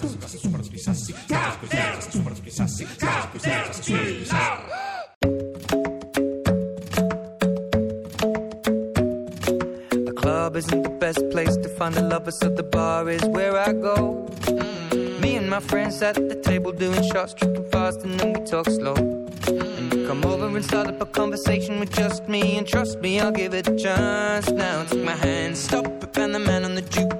The club isn't the best place to find a lover, so the bar is where I go. Mm. Me and my friends at the table doing shots, tripping fast, and then we talk slow. You come over and start up a conversation with just me, and trust me, I'll give it a chance. Now take my hand, stop it, and the man on the jukebox,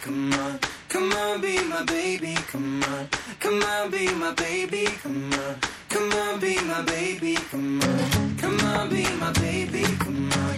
Come on. Come on, be my baby, come on. Come on, be my baby, come on. Come on, be my baby, come on. Come on, be my baby, come on.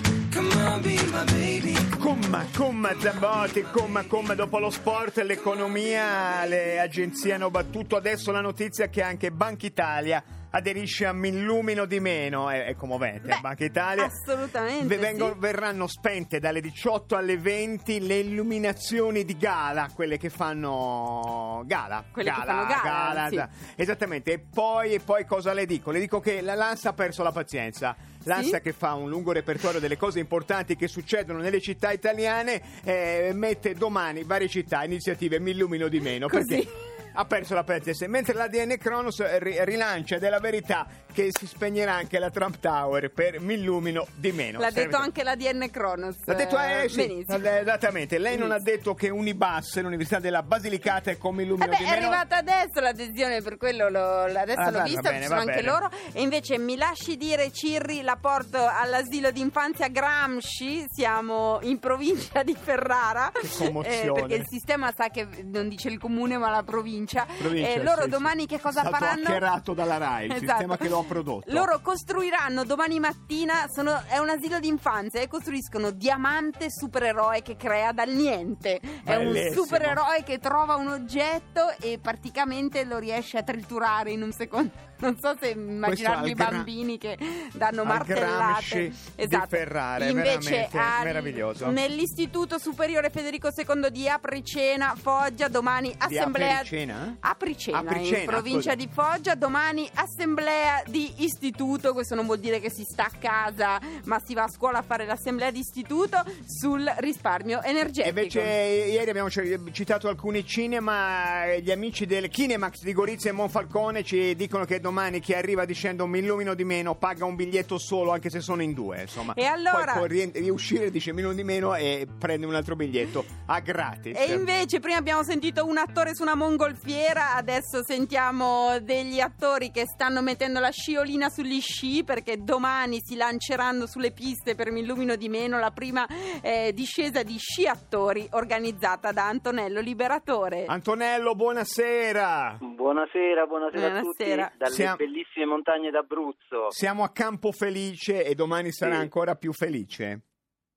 Comma, comma Zambotti, comma, comma, dopo lo sport, l'economia, le agenzie hanno battuto adesso la notizia che anche Banca Italia aderisce a Millumino di meno, è, è commovente, Beh, Banca Italia. assolutamente, Ve- vengo- sì. Verranno spente dalle 18 alle 20 le illuminazioni di gala, quelle che fanno gala. Quelle che fanno gala, sì. da- Esattamente, e poi, e poi cosa le dico? Le dico che la l'ANSA ha perso la pazienza. L'ANSA Sì? che fa un lungo repertorio delle cose importanti che succedono nelle città italiane eh, mette domani varie città, iniziative mi illumino di meno Così. perché ha perso la pazienza mentre l'ADN Kronos ri- rilancia della verità che si spegnerà anche la Trump Tower per mi illumino di meno L'ha Serve- detto anche la DN Kronos. L'ha detto, eh, eh, sì, benissimo. esattamente. Lei non ha Benissimo. detto che Unibas, l'Università della Basilicata, è come Eh illumino beh, di è meno. arrivata adesso l'adesione, per quello l'ho, adesso Ah, l'ho va- vista, va bene, sono anche bene. loro. E invece mi lasci dire, Cirri, la porto all'asilo d'infanzia Gramsci, siamo in provincia di Ferrara. Che commozione. perché il sistema sa che non dice il comune ma la provincia. Provincia, e loro sì, domani che cosa Stato faranno? hackerato dalla RAI, il Esatto. sistema che lo ha prodotto. Loro costruiranno domani mattina, sono- è un asilo d'infanzia e costruiscono Diamante supereroe che crea dal niente. È un Bellissimo. supereroe che trova un oggetto e praticamente lo riesce a triturare in un secondo. Non so se immaginarvi al i Gra- bambini che danno martellate. Esatto. Di Ferrara, è Invece al- meraviglioso. Nell'Istituto Superiore Federico II di Apricena, Foggia, domani assemblea Apricena? Apricena, Apricena, in provincia scusa. di Foggia, domani assemblea di istituto, questo non vuol dire che si sta a casa, ma si va a scuola a fare l'assemblea di istituto sul risparmio energetico. invece ieri abbiamo citato alcuni cinema, gli amici del Kinemax di Gorizia e Monfalcone ci dicono che domani domani chi arriva dicendo mi illumino di meno paga un biglietto solo anche se sono in due, insomma. E allora- Poi può rien- riuscire, dice mi illumino di meno e prende un altro biglietto a gratis. E invece prima abbiamo sentito un attore su una mongolfiera, adesso sentiamo degli attori che stanno mettendo la sciolina sugli sci perché domani si lanceranno sulle piste per Mi illumino di meno la prima eh, discesa di sci attori organizzata da Antonello Liberatore. Antonello, buonasera. Buonasera, buonasera, Buonasera. a tutti dalle Siamo- bellissime montagne d'Abruzzo. Siamo a Campo Felice e domani sarà Sì. ancora più felice.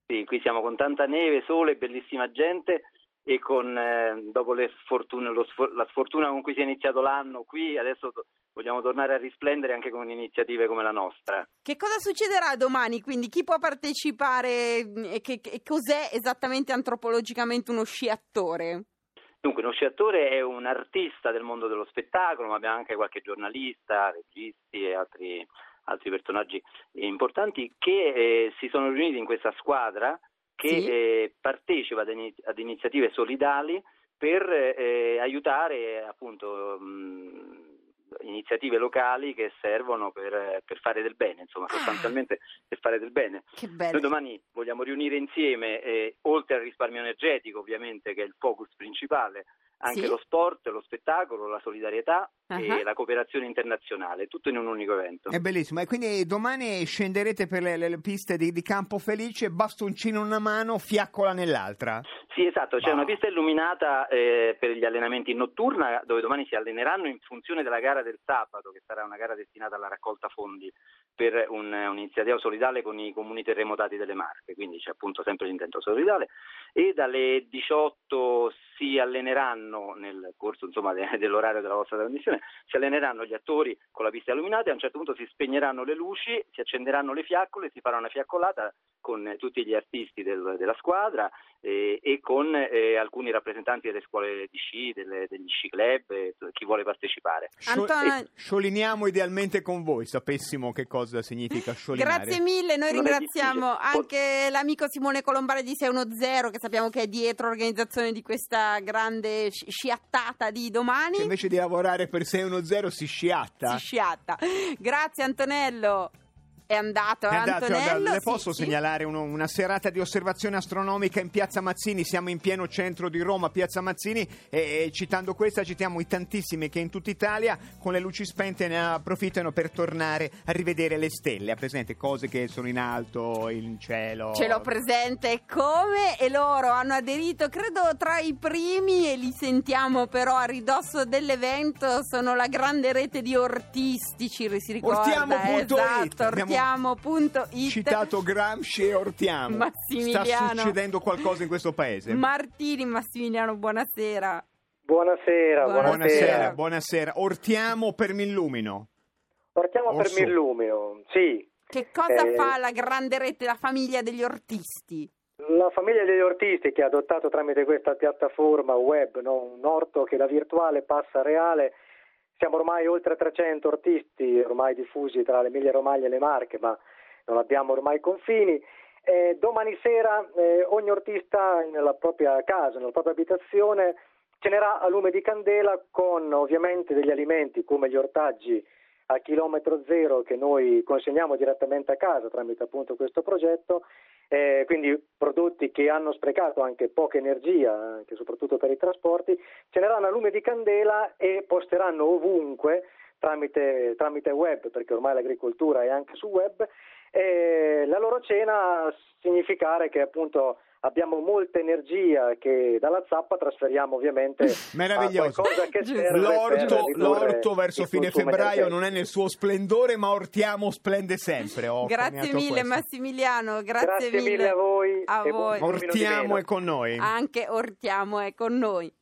Sì, qui siamo con tanta neve, sole, bellissima gente e con eh, dopo le sfortune- lo sfor- la sfortuna con cui si è iniziato l'anno qui, adesso to- vogliamo tornare a risplendere anche con iniziative come la nostra. Che cosa succederà domani? Quindi chi può partecipare e, che, che cos'è esattamente antropologicamente uno sci attore? Dunque, uno sciatore è un artista del mondo dello spettacolo, ma abbiamo anche qualche giornalista, registi e altri, altri personaggi importanti che eh, si sono riuniti in questa squadra che Sì. eh, partecipa ad, ini- ad iniziative solidali per eh, aiutare appunto mh, iniziative locali che servono per, per fare del bene, insomma, sostanzialmente per fare del bene. Noi domani vogliamo riunire insieme, eh, oltre al risparmio energetico ovviamente che è il focus principale, anche Sì. lo sport, lo spettacolo, la solidarietà Ah. e la cooperazione internazionale, tutto in un unico evento. È bellissimo. E quindi domani scenderete per le, le- le piste di, di Campo Felice, bastoncino in una mano, fiaccola nell'altra. Sì, esatto, c'è Wow. una pista illuminata eh, per gli allenamenti in notturna dove domani si alleneranno in funzione della gara del sabato, che sarà una gara destinata alla raccolta fondi per un- un'iniziativa solidale con i comuni terremotati delle Marche, quindi c'è appunto sempre l'intento solidale e dalle 18 si alleneranno nel corso insomma, de- dell'orario della vostra trasmissione, si alleneranno gli attori con la pista illuminata e a un certo punto si spegneranno le luci, si accenderanno le fiaccole, si farà una fiaccolata con eh, tutti gli artisti del- della squadra eh, e con eh, alcuni rappresentanti delle scuole di sci, delle- degli sci club, e chi vuole partecipare. Antonio- eh, scioliniamo idealmente con voi, sapessimo che cosa significa sciolinare. Grazie mille, noi Non ringraziamo anche l'amico Simone Colombare di 610 che sappiamo che è dietro l'organizzazione di questa grande sci- sciattata di domani. Che invece di lavorare per 610 si sciatta. Si sciatta. Grazie Antonello. È andato, È andato, Antonello. Le posso sì. segnalare uno- una serata di osservazione astronomica in Piazza Mazzini? Siamo in pieno centro di Roma, Piazza Mazzini, e, e citando questa citiamo i tantissimi che in tutta Italia con le luci spente ne approfittano per tornare a rivedere le stelle. Ha presente cose che sono in alto, in cielo. Ce l'ho presente come e loro hanno aderito, credo tra i primi e li sentiamo però a ridosso dell'evento, sono la grande rete di ortistici, si ricorda? Ortiamo.it. Esatto, Abbiamo ortiamo.it. Citato Gramsci e Ortiamo. Massimiliano. Sta succedendo qualcosa in questo paese. Martini Massimiliano, buonasera. Buonasera, Buonasera. Buonasera, buonasera. Ortiamo per Millumino. Partiamo per Orso. Millumino, sì. Che cosa Eh, fa la grande rete, la famiglia degli ortisti? La famiglia degli ortisti che ha adottato tramite questa piattaforma web no, un orto che da virtuale passa a reale, siamo ormai oltre 300 ortisti ormai diffusi tra l'Emilia Romagna e le Marche, ma non abbiamo ormai confini. Eh, domani sera eh, ogni ortista nella propria casa, nella propria abitazione, cenerà a lume di candela con ovviamente degli alimenti come gli ortaggi a chilometro zero che noi consegniamo direttamente a casa tramite appunto questo progetto, eh, quindi prodotti che hanno sprecato anche poca energia, anche soprattutto per i trasporti, ceneranno a lume di candela e posteranno ovunque tramite, tramite web, perché ormai l'agricoltura è anche su web, e la loro cena significare che appunto abbiamo molta energia che dalla zappa trasferiamo ovviamente Meraviglioso. a qualcosa che serve per L'orto, l'orto verso fine febbraio non è nel suo splendore, ma Ortiamo splende sempre. Ho Grazie mille questo. Massimiliano, grazie, Grazie mille a voi A e voi. Ortiamo è con noi. Anche Ortiamo è con noi.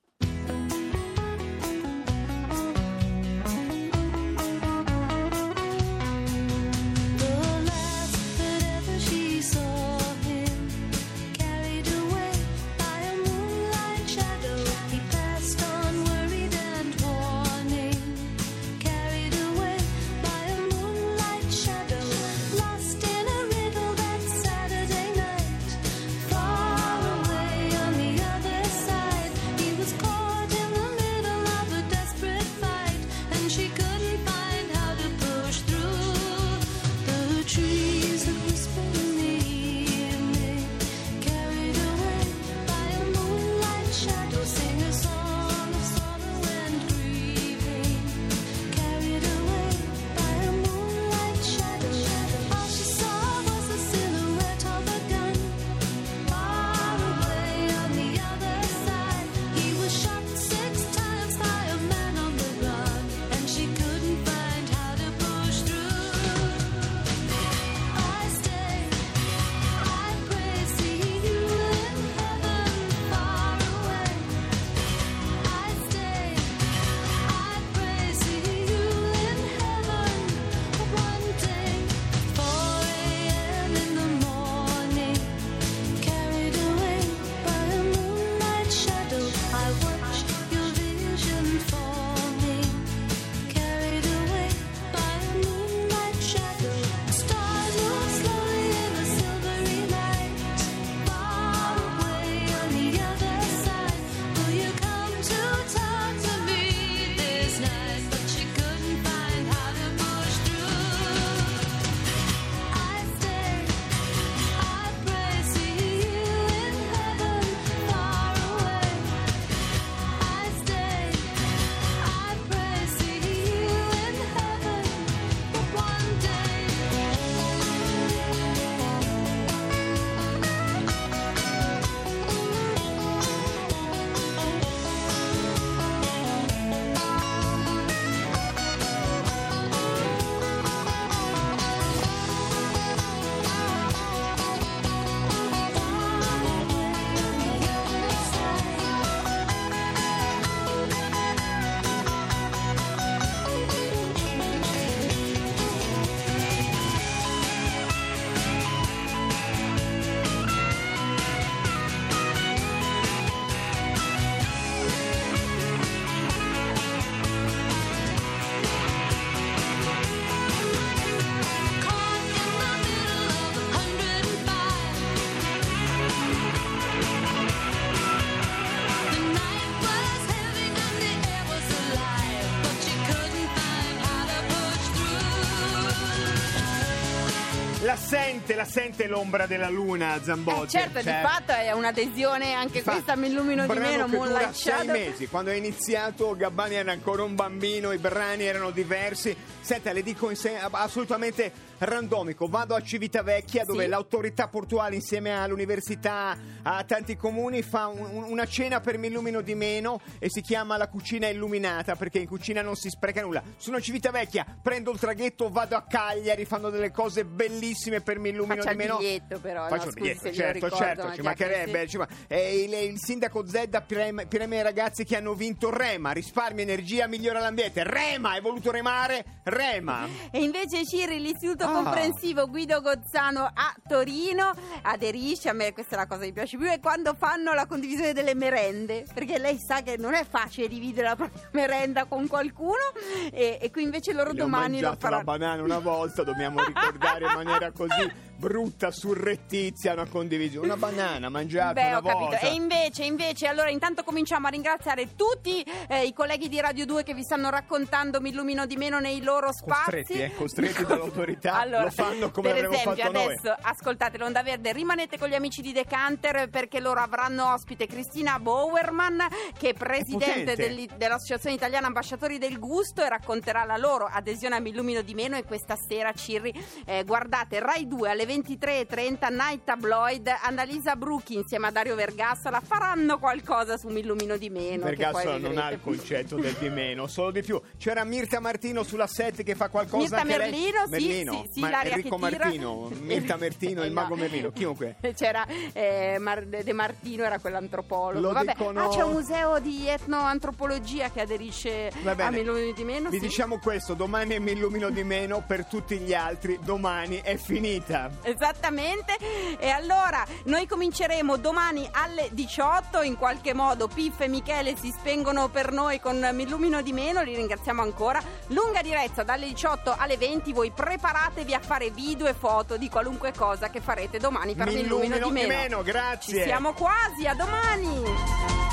La sente, la sente l'ombra della luna, Zambotti. Eh, certo, Cioè, di fatto è un'adesione anche Infatti, questa, mi illumino di meno, Moonlight sei Shadow. mesi. Quando è iniziato Gabbani era ancora un bambino, i brani erano diversi. Senta, le dico in se- assolutamente randomico. Vado a Civitavecchia dove Sì. l'autorità portuale insieme all'università, a tanti comuni fa un- una cena per mi illumino di meno e si chiama la cucina illuminata perché in cucina non si spreca nulla. Sono a Civitavecchia, prendo il traghetto, vado a Cagliari, fanno delle cose bellissime per mi illumino Faccia di il meno. biglietto, però, Faccio no, il scusi biglietto, se glielo certo, ricordo, certo, ma ci mancherebbe. che ci ma- eh, il, il sindaco Zedda preme, preme ai ragazzi che hanno vinto Rema, risparmia energia, migliora l'ambiente. Rema, hai voluto remare? Rema. E invece Ciri, l'istituto Ah. comprensivo Guido Gozzano a Torino aderisce, a me questa è la cosa che mi piace più, è quando fanno la condivisione delle merende, perché lei sa che non è facile dividere la propria merenda con qualcuno e, e qui invece loro Le ho domani lo mangiato la faranno. banana una volta, dobbiamo ricordare in maniera così brutta, surrettizia una condivisione. Una banana mangiata Beh, una ho capito. volta. E invece, invece, allora intanto cominciamo a ringraziare tutti eh, i colleghi di Radio 2 che vi stanno raccontando Mi illumino di meno nei loro spazi. Costretti, eh, costretti dall'autorità, lo fanno come per avremmo esempio, fatto noi. adesso ascoltate l'Onda Verde, rimanete con gli amici di Decanter perché loro avranno ospite Cristina Bowerman che è presidente dell'i- dell'Associazione Italiana Ambasciatori del Gusto e racconterà la loro adesione a Mi illumino di meno e questa sera Cirri eh, guardate Rai 2 alle 23.30 Night Tabloid Annalisa Brucchi insieme a Dario Vergassola faranno qualcosa su Mi illumino di meno Vergassola non ha il concetto del di meno, solo di più. C'era Mirta Martino sulla 7 che fa qualcosa Mirta anche lei. Merlino, sì, Merlino, sì, sì, ma l'aria Enrico. Martino, Mirta Mertino, il no. mago Merlino, chiunque. C'era eh, Mar- De Martino, era quell'antropologo. Lo Vabbè. dicono- Ah, c'è un museo di etnoantropologia che aderisce a bene. Miloni di meno. Vi sì. diciamo questo, domani mi illumino di meno, per tutti gli altri domani è finita. Esattamente, e allora noi cominceremo domani alle 18, in qualche modo Piff e Michele si spengono per noi con Mi illumino di meno, li ringraziamo ancora. Lunga diretta dalle 18 alle 20, voi preparatevi a fare video e foto di qualunque cosa che farete domani per Mi Mi illumino di illumino meno. Ci grazie. siamo quasi, a domani!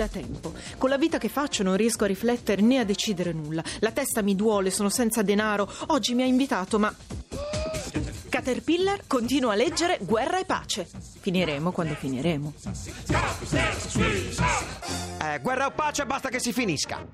Da tempo. Con la vita che faccio non riesco a riflettere né a decidere nulla. La testa mi duole, sono senza denaro. Oggi mi ha invitato, ma. Caterpillar continua a leggere Guerra e pace. Finiremo quando finiremo. Eh, guerra o pace basta che si finisca.